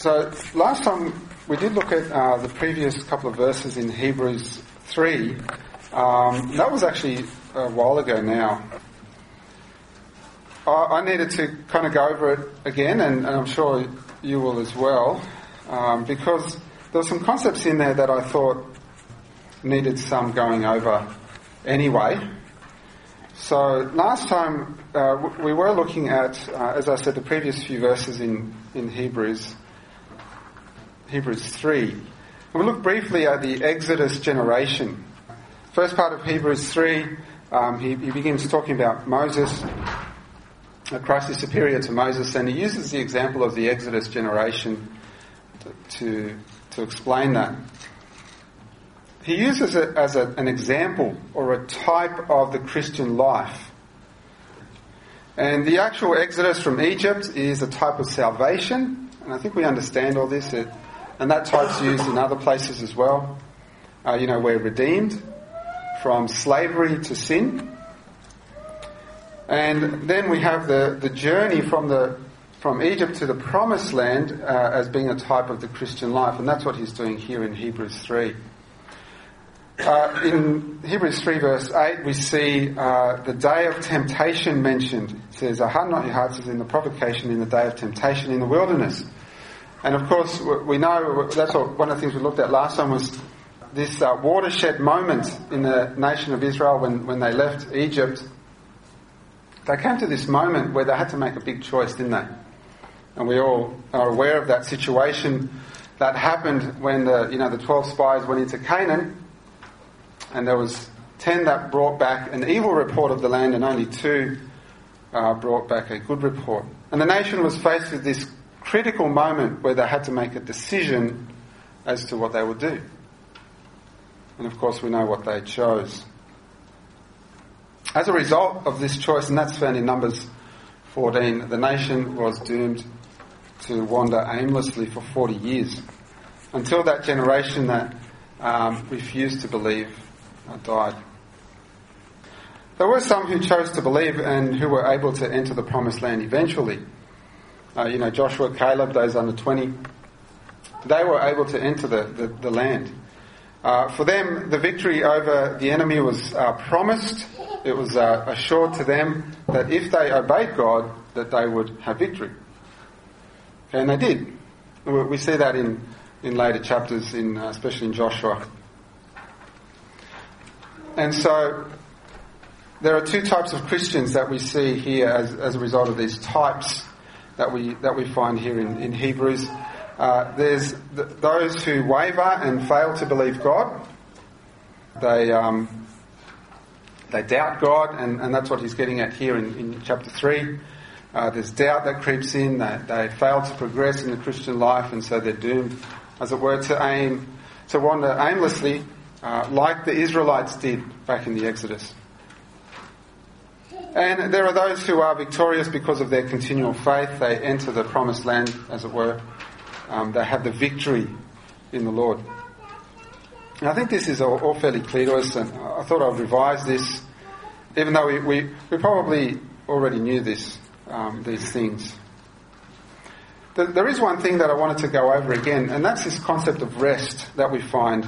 So last time we did look at uh, the previous couple of verses in Hebrews 3. Um, that was actually a while ago now. I, I, needed to kind of go over it again, and, and I'm sure you will as well, um, because there were some concepts in there that I thought needed some going over anyway. So last time uh, we were looking at, uh, as I said, the previous few verses in, in Hebrews Hebrews 3. And we'll look briefly at the Exodus generation. First part of Hebrews 3, um, he, he, begins talking about Moses. Christ is superior to Moses, and he uses the example of the Exodus generation to, to explain that. He uses it as a, an example or a type of the Christian life. And the actual Exodus from Egypt is a type of salvation, and I think we understand all this. It, and that type's used in other places as well. Uh, you know, we're redeemed from slavery to sin. And then we have the, the journey from the from Egypt to the promised land uh, as being a type of the Christian life, and that's what he's doing here in Hebrews 3. Uh, in Hebrews 3 verse 8 we see uh, the day of temptation mentioned. It says, harden not your hearts as in the provocation in the day of temptation in the wilderness. And of course, we know that's what, one of the things we looked at last time was this uh, watershed moment in the nation of Israel when, when they left Egypt. They came to this moment where they had to make a big choice, didn't they? And we all are aware of that situation that happened when the, you know, the 12 spies went into Canaan and there was 10 that brought back an evil report of the land and only two uh, brought back a good report. And the nation was faced with this critical moment where they had to make a decision as to what they would do. And of course, we know what they chose. As a result of this choice, and that's found in Numbers 14, the nation was doomed to wander aimlessly for 40 years until that generation that um, refused to believe uh, died. There were some who chose to believe and who were able to enter the promised land eventually. Uh, you know, Joshua, Caleb, those under 20, they were able to enter the, the, the land. Uh, for them, the victory over the enemy was uh, promised. It was uh, assured to them that if they obeyed God, that they would have victory. And they did. We see that in, in later chapters, in, uh, especially in Joshua. And so, there are two types of Christians that we see here as, as a result of these types that we, that we find here in, in Hebrews. Uh, there's th- those who waver and fail to believe God. They, um, they doubt God, and, and that's what he's getting at here in, in chapter 3. Uh, there's doubt that creeps in, they, they fail to progress in the Christian life, and so they're doomed, as it were, to aim, to wander aimlessly, uh, like the Israelites did back in the Exodus. And there are those who are victorious because of their continual faith. They enter the promised land, as it were. Um, they have the victory in the Lord. And I think this is all, all, fairly clear to us, and I thought I'd revise this, even though we, we, we probably already knew this, um, these things. There is one thing that I wanted to go over again, and that's this concept of rest that we find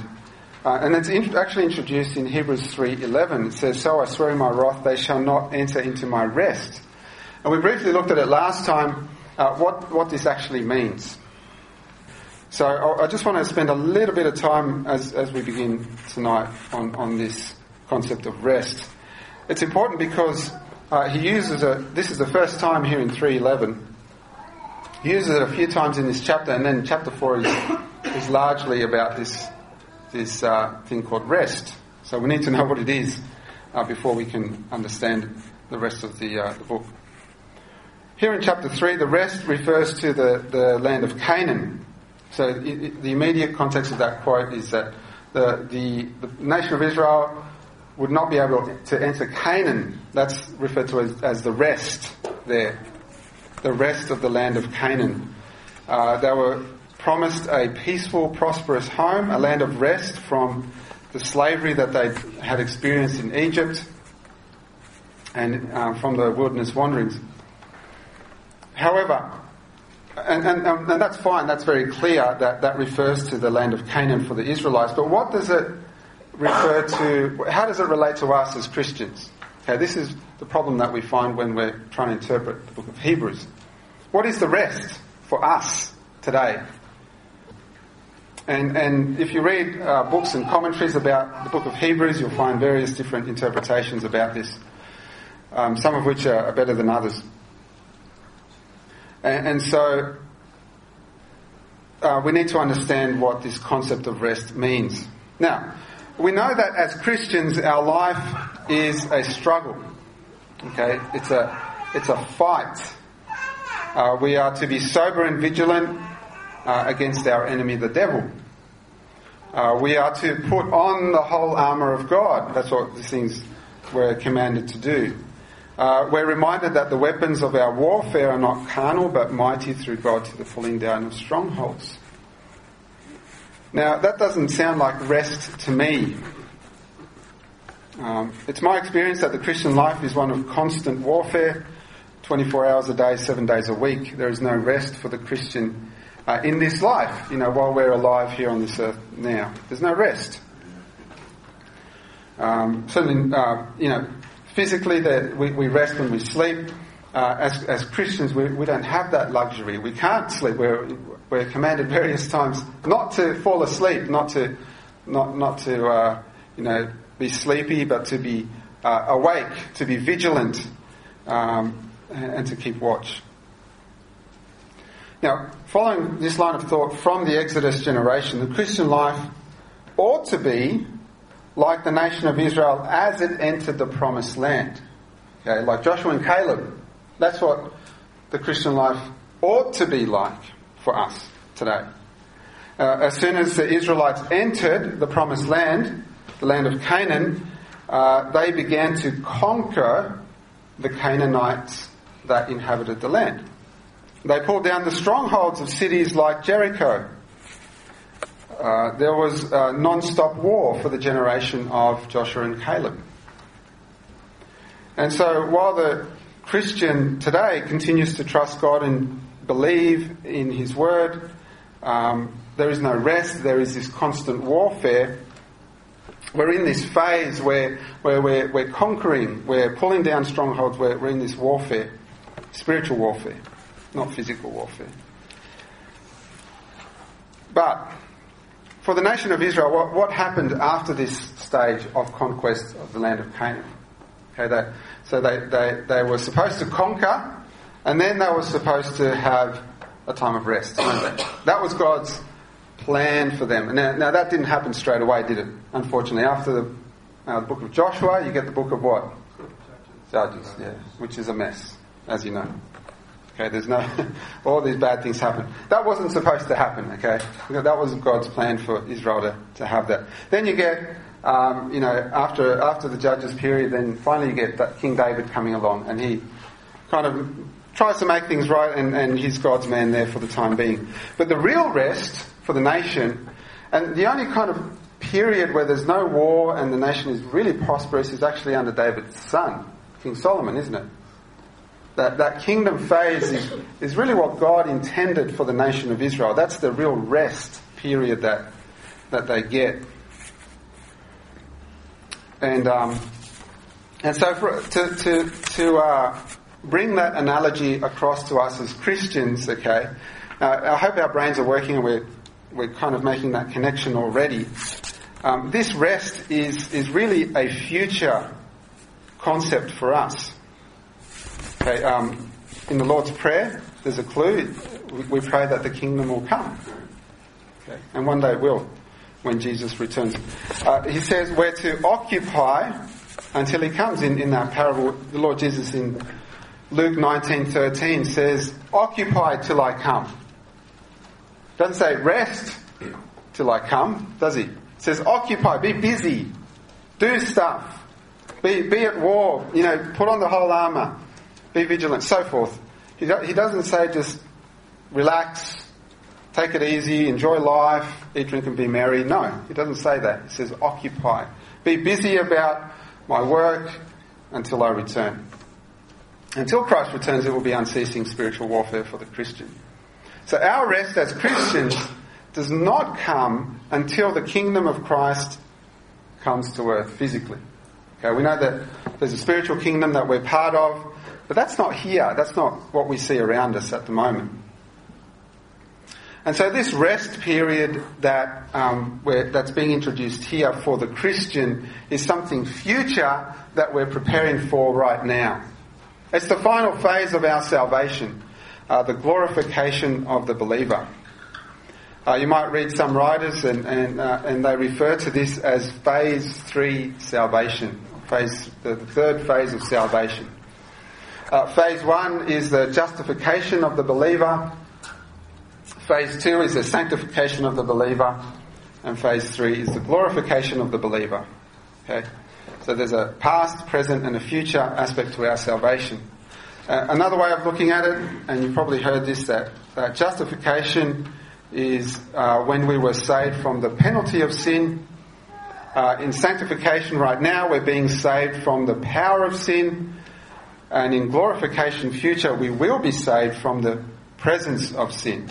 uh, and it's in, actually introduced in Hebrews 3.11. It says, So I swear in my wrath, they shall not enter into my rest. And we briefly looked at it last time, uh, what, what this actually means. So I, just want to spend a little bit of time as, as we begin tonight on, on this concept of rest. It's important because uh, he uses it, this is the first time here in 3.11. He uses it a few times in this chapter, and then chapter 4 is, is largely about this this uh, thing called rest. So we need to know what it is uh, before we can understand the rest of the, uh, the book. Here in chapter 3, the rest refers to the, the land of Canaan. So it, it, the immediate context of that quote is that the, the, the, nation of Israel would not be able to enter Canaan. That's referred to as, as the rest there. The rest of the land of Canaan. Uh, they were promised a peaceful, prosperous home, a land of rest from the slavery that they had experienced in Egypt and uh, from the wilderness wanderings. However, and, and, and that's fine, that's very clear that that refers to the land of Canaan for the Israelites. But what does it refer to, how does it relate to us as Christians? Okay, this is the problem that we find when we're trying to interpret the book of Hebrews. What is the rest for us today? And, and if you read uh, books and commentaries about the book of Hebrews, you'll find various different interpretations about this, um, some of which are better than others. And, and so uh, we need to understand what this concept of rest means. Now, we know that as Christians, our life is a struggle. Okay, it's a it's a fight. Uh, we are to be sober and vigilant uh, against our enemy, the devil. Uh, we are to put on the whole armour of God. That's what these things we're commanded to do. Uh, we're reminded that the weapons of our warfare are not carnal, but mighty through God to the pulling down of strongholds. Now, that doesn't sound like rest to me. Um, it's my experience that the Christian life is one of constant warfare, 24 hours a day, seven days a week. There is no rest for the Christian uh, in this life, you know, while we're alive here on this earth now. There's no rest. Um, certainly, uh, you know, physically that we, we rest when we sleep. Uh, as, as Christians, we, we don't have that luxury. We can't sleep. We're, we're commanded various times not to fall asleep, not to, not, not to, uh, you know, be sleepy, but to be uh, awake, to be vigilant, um, and, and to keep watch. Now, following this line of thought from the Exodus generation, the Christian life ought to be like the nation of Israel as it entered the promised land. Okay, like Joshua and Caleb. That's what the Christian life ought to be like for us today. Uh, as soon as the Israelites entered the promised land, the land of Canaan, uh, they began to conquer the Canaanites that inhabited the land. They pulled down the strongholds of cities like Jericho, uh, there was a non-stop war for the generation of Joshua and Caleb. And so while the Christian today continues to trust God and believe in His Word, um, there is no rest, there is this constant warfare. We're in this phase where, where we're, we're conquering, we're pulling down strongholds, we're, we're in this warfare, spiritual warfare, not physical warfare. But for the nation of Israel, what, what happened after this stage of conquest of the land of Canaan? Okay, they, so they, they, they were supposed to conquer, and then they were supposed to have a time of rest, That was God's plan for them. Now, now, that didn't happen straight away, did it? Unfortunately, after the, uh, the book of Joshua, you get the book of what? Judges, yeah, which is a mess, as you know. Okay, there's no, all these bad things happen. That wasn't supposed to happen, okay? That wasn't God's plan for Israel to, to have that. Then you get, um, you know, after, after the judges period, then finally you get King David coming along and he kind of tries to make things right and, and he's God's man there for the time being. But the real rest for the nation, and the only kind of period where there's no war and the nation is really prosperous is actually under David's son, King Solomon, isn't it? That, that kingdom phase is, is really what God intended for the nation of Israel. That's the real rest period that, that they get. And, um, and so for, to, to, to uh, bring that analogy across to us as Christians, okay, uh, I hope our brains are working and we're, we're kind of making that connection already. Um, this rest is, is really a future concept for us. Okay, um, in the Lord's Prayer, there's a clue. We pray that the kingdom will come. Okay, and one day it will, when Jesus returns. Uh, he says we're to occupy until he comes. In, in that parable, the Lord Jesus in Luke 19:13 says, "Occupy till I come." Doesn't say rest till I come, does he? It says occupy, be busy, do stuff, be, be at war, you know, put on the whole armour be vigilant, so forth. He, do, he doesn't say just relax, take it easy, enjoy life, eat, drink, and be merry. No, he doesn't say that. He says occupy. Be busy about my work until I return. Until Christ returns, it will be unceasing spiritual warfare for the Christian. So our rest as Christians does not come until the kingdom of Christ comes to earth physically. Okay, we know that there's a spiritual kingdom that we're part of, but that's not here. That's not what we see around us at the moment. And so this rest period that um, that's being introduced here for the Christian is something future that we're preparing for right now. It's the final phase of our salvation, uh, the glorification of the believer. Uh, you might read some writers and, and, uh, and they refer to this as phase three salvation, phase, the third phase of salvation. Uh, phase one is the justification of the believer. Phase two is the sanctification of the believer. And phase three is the glorification of the believer. Okay? So there's a past, present, and a future aspect to our salvation. Uh, another way of looking at it, and you've probably heard this, that, that justification is uh, when we were saved from the penalty of sin. Uh, in sanctification right now, we're being saved from the power of sin. And in glorification future, we will be saved from the presence of sin.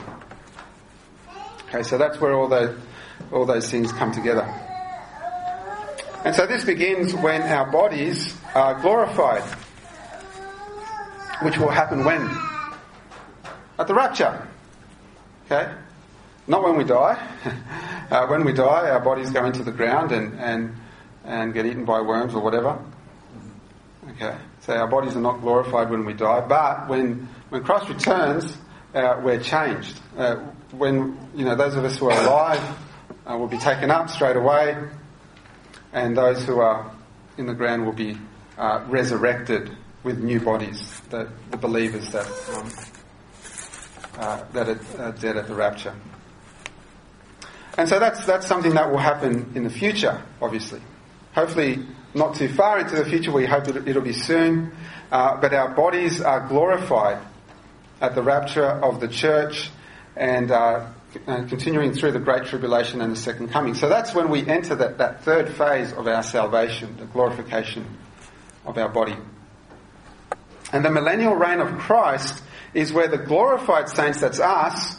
Okay, so that's where all those, all those things come together. And so this begins when our bodies are glorified, which will happen when? At the rapture. Okay? Not when we die. uh, when we die, our bodies go into the ground and, and, and get eaten by worms or whatever. Okay? So our bodies are not glorified when we die, but when, when Christ returns, uh, we're changed. Uh, when you know those of us who are alive uh, will be taken up straight away, and those who are in the ground will be uh, resurrected with new bodies. The, the believers that um, uh, that are dead at the rapture. And so that's that's something that will happen in the future, obviously. Hopefully, not too far into the future. We hope that it'll be soon. Uh, but our bodies are glorified at the rapture of the church and, uh, and continuing through the Great Tribulation and the Second Coming. So that's when we enter that, that third phase of our salvation, the glorification of our body. And the millennial reign of Christ is where the glorified saints, that's us,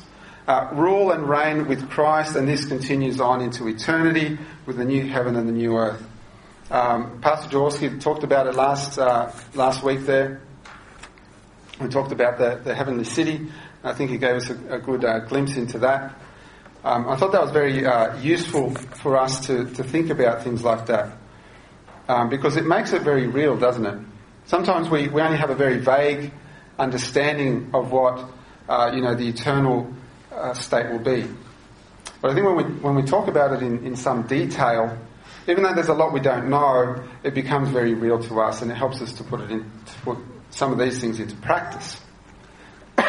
uh, rule and reign with Christ, and this continues on into eternity with the new heaven and the new earth. Um, Pastor Jaworski talked about it last uh, last week there. We talked about the, the heavenly city. I think he gave us a, a good uh, glimpse into that. Um, I thought that was very uh, useful for us to, to think about things like that um, because it makes it very real, doesn't it? Sometimes we, we only have a very vague understanding of what uh, you know the eternal uh, state will be. But I think when we when we talk about it in, in some detail, even though there's a lot we don't know, it becomes very real to us, and it helps us to put it in to put some of these things into practice.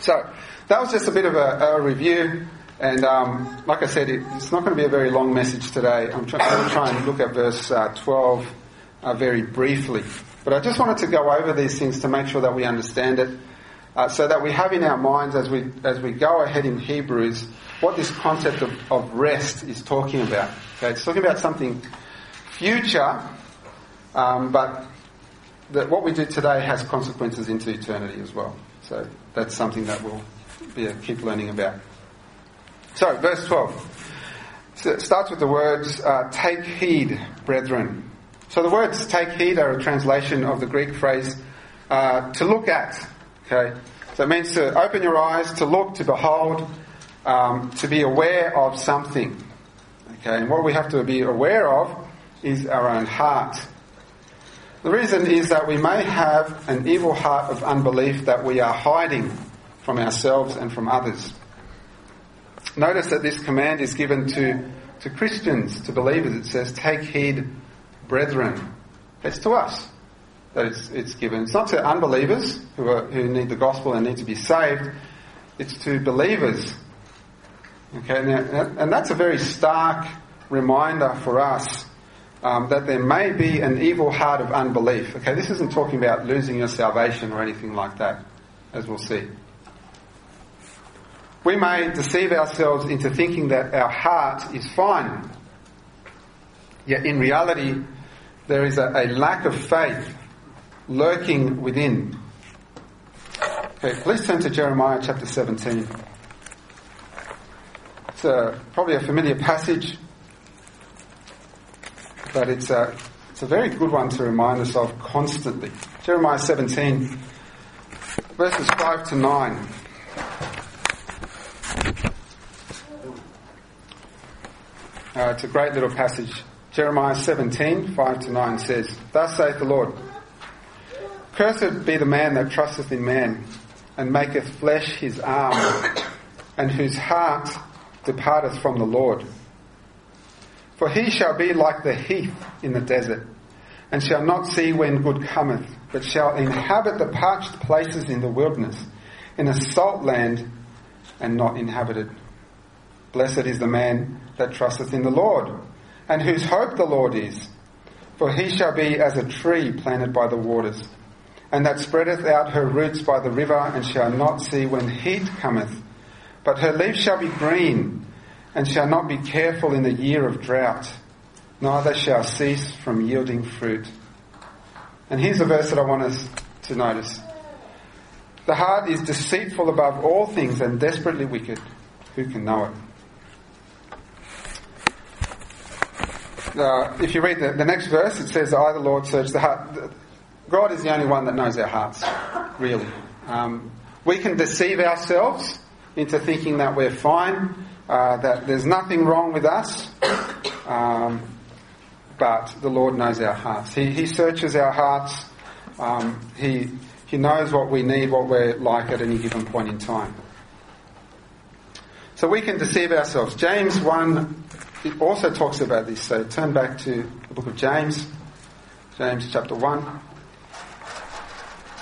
so, that was just a bit of a, a review. And um, like I said, it, it's not going to be a very long message today. I'm, try, going to try and look at verse uh, 12 uh, very briefly. But I just wanted to go over these things to make sure that we understand it, uh, so that we have in our minds as we as we go ahead in Hebrews what this concept of, of rest is talking about. Okay, it's talking about something future, um, but that what we do today has consequences into eternity as well. So that's something that we'll be, keep learning about. So, verse 12. So it starts with the words, uh, take heed, brethren. So the words take heed are a translation of the Greek phrase uh, to look at. Okay? So it means to open your eyes, to look, to behold, um, to be aware of something. Okay? And what we have to be aware of is our own heart. The reason is that we may have an evil heart of unbelief that we are hiding from ourselves and from others. Notice that this command is given to, to Christians, to believers. It says, take heed, brethren. It's to us that it's, it's given. It's not to unbelievers who, are, who need the gospel and need to be saved. It's to believers. Okay, and that's a very stark reminder for us um, that there may be an evil heart of unbelief. Okay, this isn't talking about losing your salvation or anything like that, as we'll see. We may deceive ourselves into thinking that our heart is fine. Yet in reality, there is a, a lack of faith lurking within. Okay, please turn to Jeremiah chapter 17. It's a, probably a familiar passage, but it's a, it's a very good one to remind us of constantly. Jeremiah 17, verses 5 to 9. Uh, it's a great little passage. Jeremiah 17, 5 to 9 says, Thus saith the Lord, Cursed be the man that trusteth in man, and maketh flesh his arm, and whose heart departeth from the Lord. For he shall be like the heath in the desert, and shall not see when good cometh, but shall inhabit the parched places in the wilderness, in a salt land, and not inhabited. Blessed is the man that trusteth in the Lord, and whose hope the Lord is. For he shall be as a tree planted by the waters, and that spreadeth out her roots by the river, and shall not see when heat cometh. But her leaves shall be green, and shall not be careful in the year of drought, neither shall cease from yielding fruit. And here's a verse that I want us to notice. The heart is deceitful above all things and desperately wicked. Who can know it? Uh, if you read the, the next verse, it says, I, the Lord, search the heart. God is the only one that knows our hearts, really. Um, we can deceive ourselves into thinking that we're fine, uh, that there's nothing wrong with us, um, but the Lord knows our hearts. He, he searches our hearts. Um, he, he knows what we need, what we're like at any given point in time. So we can deceive ourselves. James 1 it also talks about this. So turn back to the book of James, James chapter 1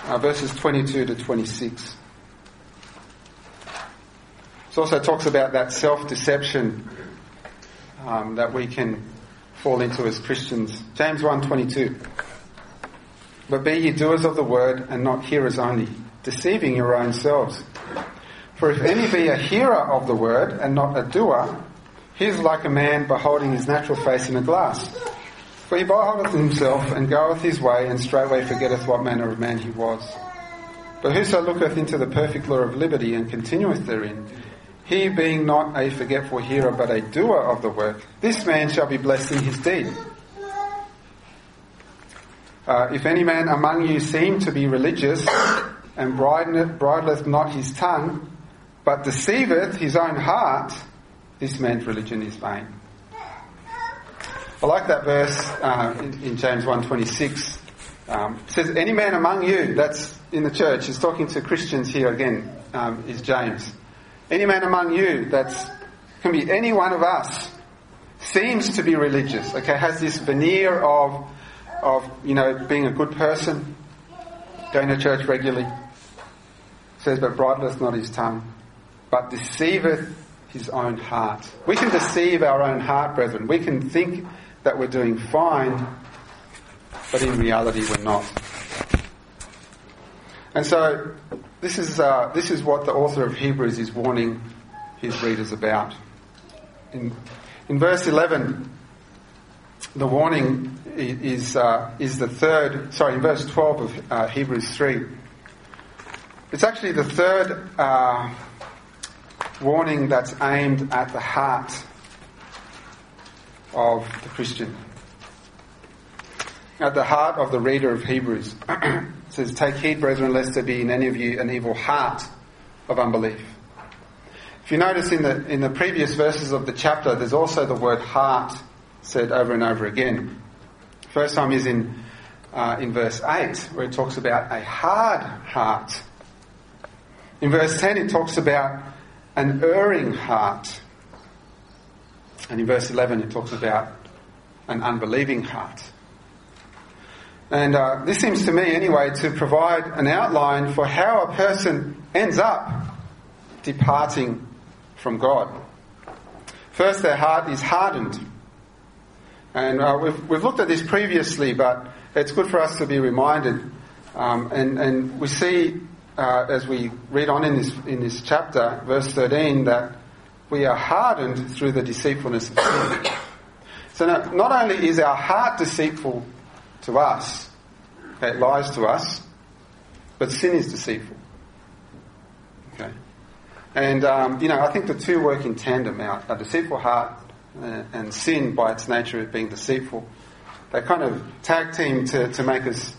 uh, verses 22 to 26. It also talks about that self-deception um, that we can fall into as Christians. James 1:22. But be ye doers of the word and not hearers only, deceiving your own selves. For if any be a hearer of the word and not a doer, he is like a man beholding his natural face in a glass. For he beholdeth himself and goeth his way, and straightway forgetteth what manner of man he was. But whoso looketh into the perfect law of liberty and continueth therein, he being not a forgetful hearer but a doer of the work, this man shall be blessed in his deed. Uh, if any man among you seem to be religious and bridleth not his tongue, but deceiveth his own heart, this man's religion is vain. I like that verse uh, in, in, James 1.26. Um, says, any man among you, that's in the church, is talking to Christians here again, um, is James. Any man among you, that's can be any one of us, seems to be religious, okay, has this veneer of, of, you know, being a good person, going to church regularly. Says, but bridleth not his tongue, but deceiveth his own heart. We can deceive our own heart, brethren. We can think that we're doing fine, but in reality we're not. And so, this is, uh, this is what the author of Hebrews is warning his readers about. In, in verse 11, the warning is, uh, is the third, sorry, in verse 12 of uh, Hebrews 3. It's actually the third uh, warning that's aimed at the heart of the Christian. At the heart of the reader of Hebrews. says, Take heed, brethren, lest there be in any of you an evil heart of unbelief. If you notice in the, in the previous verses of the chapter, there's also the word heart said over and over again. First time is in, uh, in verse 8, where it talks about a hard heart. In verse 10, it talks about an erring heart. And in verse 11, it talks about an unbelieving heart. And uh, this seems to me, anyway, to provide an outline for how a person ends up departing from God. First, their heart is hardened. And uh, we've, we've looked at this previously, but it's good for us to be reminded. Um, and, and we see, uh, as we read on in this, in this chapter, verse 13, that we are hardened through the deceitfulness of sin. So now, not only is our heart deceitful to us, it lies to us, but sin is deceitful. Okay. And, um, you know, I think the two work in tandem out. A deceitful heart uh, and sin, by its nature of being deceitful, they kind of tag team to, to make us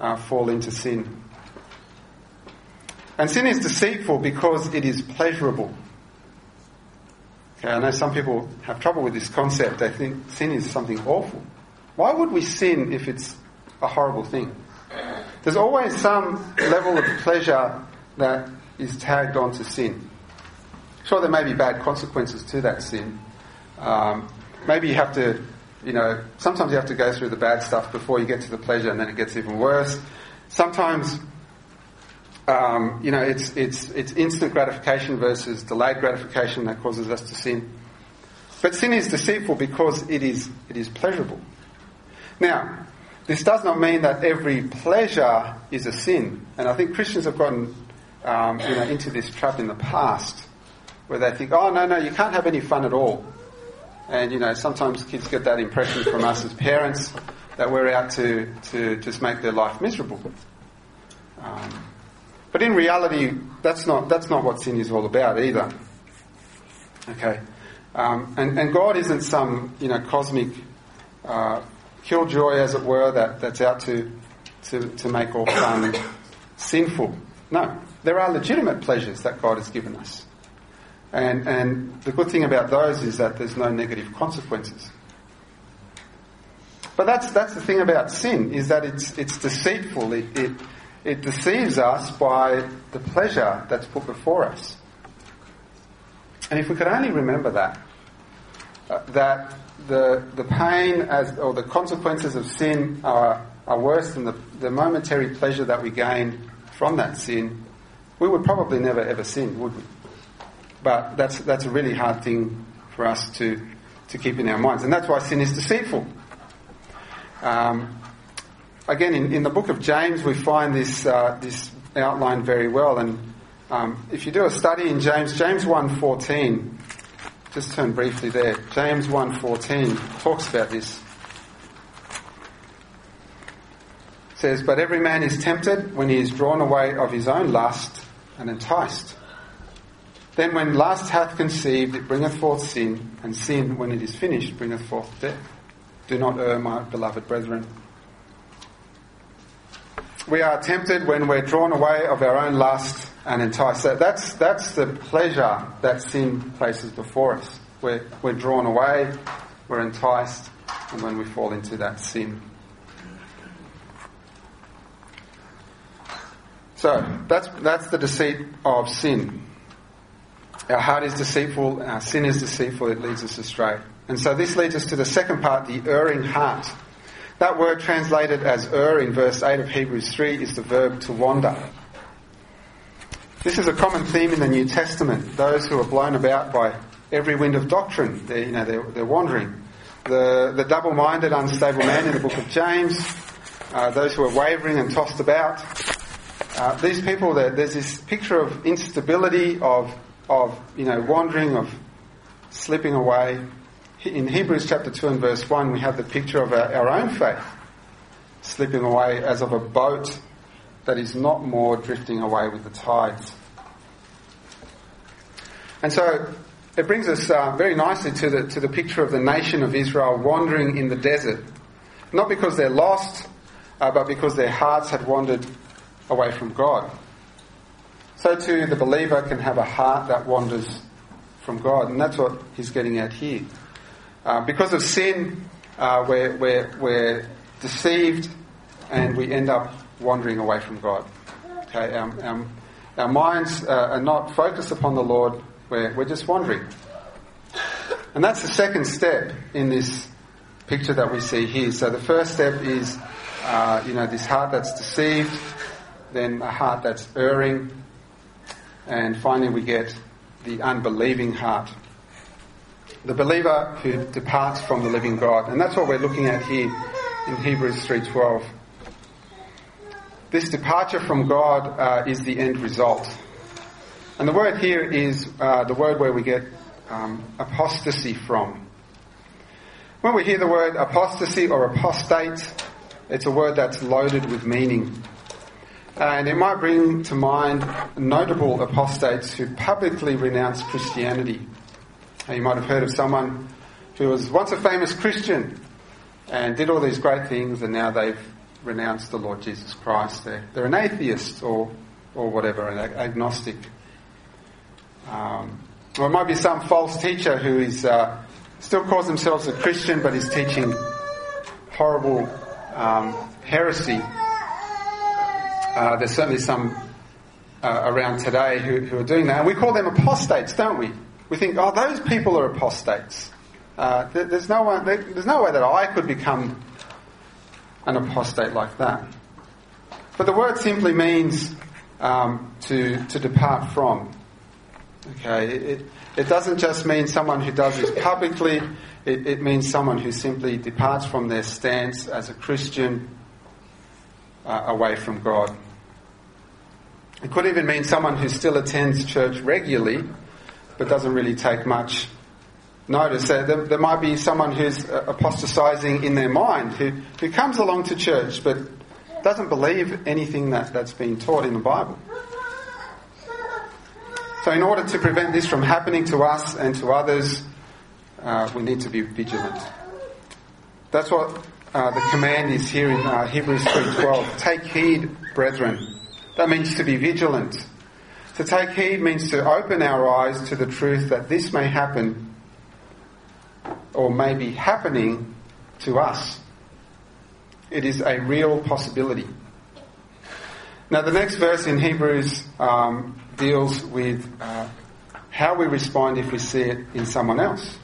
uh, fall into sin. And sin is deceitful because it is pleasurable. Okay, I know some people have trouble with this concept. They think sin is something awful. Why would we sin if it's a horrible thing? There's always some level of pleasure that is tagged onto sin. Sure, there may be bad consequences to that sin. Um, maybe you have to, you know, sometimes you have to go through the bad stuff before you get to the pleasure, and then it gets even worse. Sometimes um, you know, it's, it's, it's instant gratification versus delayed gratification that causes us to sin. But sin is deceitful because it is, it is pleasurable. Now, this does not mean that every pleasure is a sin. And I think Christians have gotten um, you know, into this trap in the past where they think, oh, no, no, you can't have any fun at all. And, you know, sometimes kids get that impression from us as parents that we're out to, to just make their life miserable. Um, but in reality, that's not, that's not what sin is all about either. Okay? Um, and, and God isn't some, you know, cosmic uh, killjoy, as it were, that, that's out to, to, to make all fun sinful. No. There are legitimate pleasures that God has given us. And, and the good thing about those is that there's no negative consequences. But that's, that's the thing about sin, is that it's, it's deceitful. It, it, it deceives us by the pleasure that's put before us. And if we could only remember that, uh, that the, the pain as, or the consequences of sin are, are worse than the, the momentary pleasure that we gain from that sin, we would probably never ever sin, would we? But that's, that's a really hard thing for us to, to keep in our minds. And that's why sin is deceitful. Um, again, in, in the book of James, we find this, uh, this outlined very well. And um, if you do a study in James, James 1.14, just turn briefly there. James 1.14 talks about this. It says, But every man is tempted when he is drawn away of his own lust and enticed. Then when lust hath conceived, it bringeth forth sin, and sin, when it is finished, bringeth forth death. Do not err, my beloved brethren. We are tempted when we're drawn away of our own lust and entice. So that's, that's the pleasure that sin places before us. We're, we're drawn away, we're enticed, and when we fall into that sin. So that's, that's the deceit of sin. Our heart is deceitful, our sin is deceitful, it leads us astray. And so this leads us to the second part, the erring heart. That word translated as er in verse 8 of Hebrews 3 is the verb to wander. This is a common theme in the New Testament. Those who are blown about by every wind of doctrine, they're, you know, they're, they're wandering. The, the double-minded, unstable man in the book of James, uh, those who are wavering and tossed about. Uh, these people, there's this picture of instability, of, of, you know, wandering, of slipping away in Hebrews chapter 2 and verse 1, we have the picture of our, our own faith slipping away as of a boat that is not more drifting away with the tides. And so it brings us uh, very nicely to the, to the picture of the nation of Israel wandering in the desert. Not because they're lost, uh, but because their hearts had wandered away from God. So too, the believer can have a heart that wanders from God, and that's what he's getting at here. Uh, because of sin, uh, we're, we're, we're deceived and we end up wandering away from God. Okay, um, um, our minds uh, are not focused upon the Lord, we're, we're just wandering. And that's the second step in this picture that we see here. So the first step is, uh, you know, this heart that's deceived, then a heart that's erring, and finally we get the unbelieving heart the believer who departs from the living God. And that's what we're looking at here in Hebrews 3.12. This departure from God uh, is the end result. And the word here is uh, the word where we get um, apostasy from. When we hear the word apostasy or apostate, it's a word that's loaded with meaning. And it might bring to mind notable apostates who publicly renounced Christianity. You might have heard of someone who was once a famous Christian and did all these great things, and now they've renounced the Lord Jesus Christ. They're, they're an atheist or, or whatever, an agnostic. Um, or it might be some false teacher who is uh, still calls themselves a Christian, but is teaching horrible um, heresy. Uh, there's certainly some uh, around today who, who, are doing that, and we call them apostates, don't we? We think, oh, those people are apostates. Uh, there's no one, there's no way that I could become an apostate like that. But the word simply means um, to to depart from. Okay, it, it doesn't just mean someone who does this publicly. It, it means someone who simply departs from their stance as a Christian uh, away from God. It could even mean someone who still attends church regularly, but doesn't really take much notice. There, there might be someone who's uh, apostatizing in their mind, who, who comes along to church, but doesn't believe anything that, that's been taught in the Bible. So, in order to prevent this from happening to us and to others, uh, we need to be vigilant. That's what uh, the command is here in uh, Hebrews 3:12. Take heed, brethren. That means to be vigilant. To take heed means to open our eyes to the truth that this may happen or may be happening to us. It is a real possibility. Now, the next verse in Hebrews um, deals with uh, how we respond if we see it in someone else.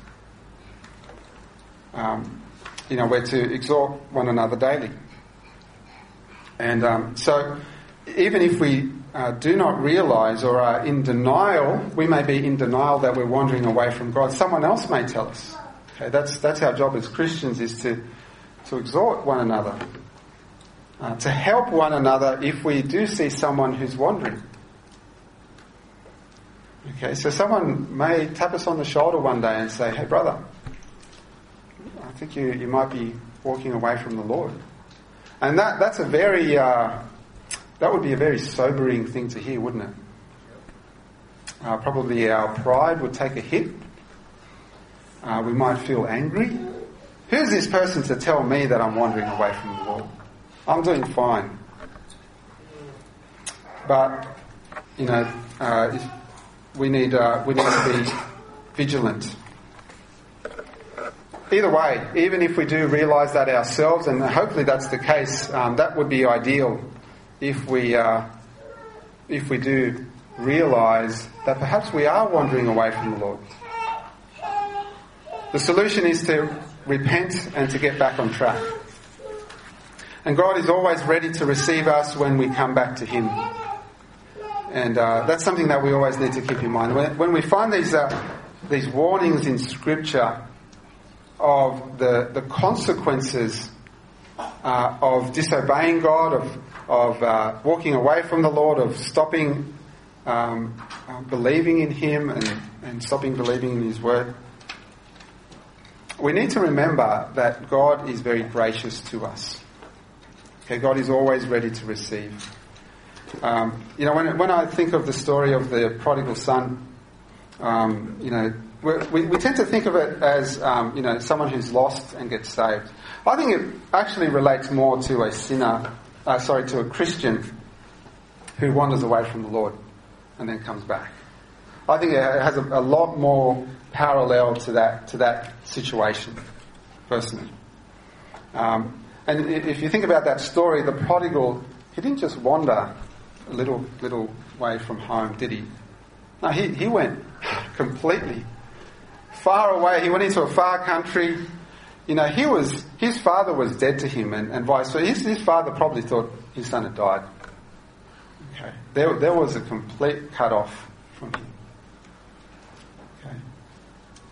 Um, you know, we're to exhort one another daily. And um, so, even if we uh, do not realize or are in denial, we may be in denial that we're wandering away from God. Someone else may tell us. Okay, that's, that's our job as Christians is to, to exhort one another, uh, to help one another if we do see someone who's wandering. Okay, so someone may tap us on the shoulder one day and say, hey brother, I think you, you might be walking away from the Lord. And that, that's a very, uh, that would be a very sobering thing to hear, wouldn't it? Uh, probably our pride would take a hit. Uh, we might feel angry. Who's this person to tell me that I'm wandering away from the Lord? I'm doing fine. But, you know, uh, we, need, uh, we need to be vigilant. Either way, even if we do realise that ourselves, and hopefully that's the case, um, that would be ideal if we, uh, if we do realise that perhaps we are wandering away from the Lord. The solution is to repent and to get back on track. And God is always ready to receive us when we come back to Him. And uh, that's something that we always need to keep in mind. When, when we find these, uh, these warnings in Scripture of the, the consequences uh, of disobeying God, of, of uh, walking away from the Lord, of stopping um, uh, believing in Him and, and stopping believing in His Word, we need to remember that God is very gracious to us. Okay, God is always ready to receive. Um, you know, when, when I think of the story of the prodigal son, um, you know, we, we tend to think of it as, um, you know, someone who's lost and gets saved. I think it actually relates more to a sinner, uh, sorry, to a Christian who wanders away from the Lord and then comes back. I think it has a, a lot more parallel to that to that situation, personally. Um, and if you think about that story, the prodigal, he didn't just wander a little little way from home, did he? No, he, he went completely far away. He went into a far country. You know, he was his father was dead to him, and, and vice versa. His, his father probably thought his son had died. Okay, there there was a complete cut off from him. Okay,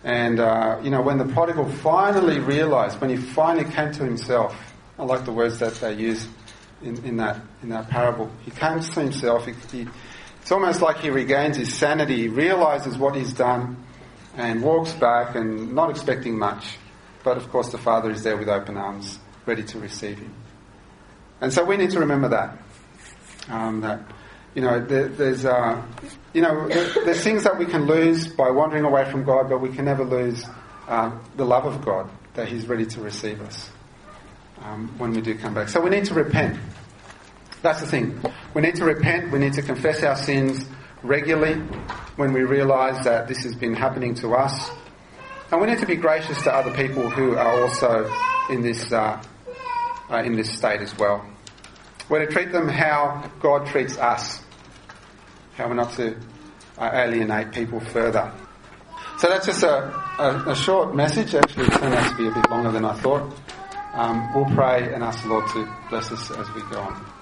And, uh, you know, when the prodigal finally realized, when he finally came to himself, I like the words that they use in, in that, in that parable. He came to himself. He, he, it's almost like he regains his sanity. He realizes what he's done and walks back and not expecting much. But of course, the Father is there with open arms, ready to receive him. And so we need to remember that. Um, that you know, there, there's uh, you know, there's things that we can lose by wandering away from God, but we can never lose uh, the love of God that He's ready to receive us um, when we do come back. So we need to repent. That's the thing. We need to repent. We need to confess our sins regularly when we realise that this has been happening to us. And we need to be gracious to other people who are also in this, uh, uh, in this state as well. We're to treat them how God treats us. How we're not to uh, alienate people further. So that's just a, a, a, short message. Actually, it turned out to be a bit longer than I thought. Um, we'll pray and ask the Lord to bless us as we go on.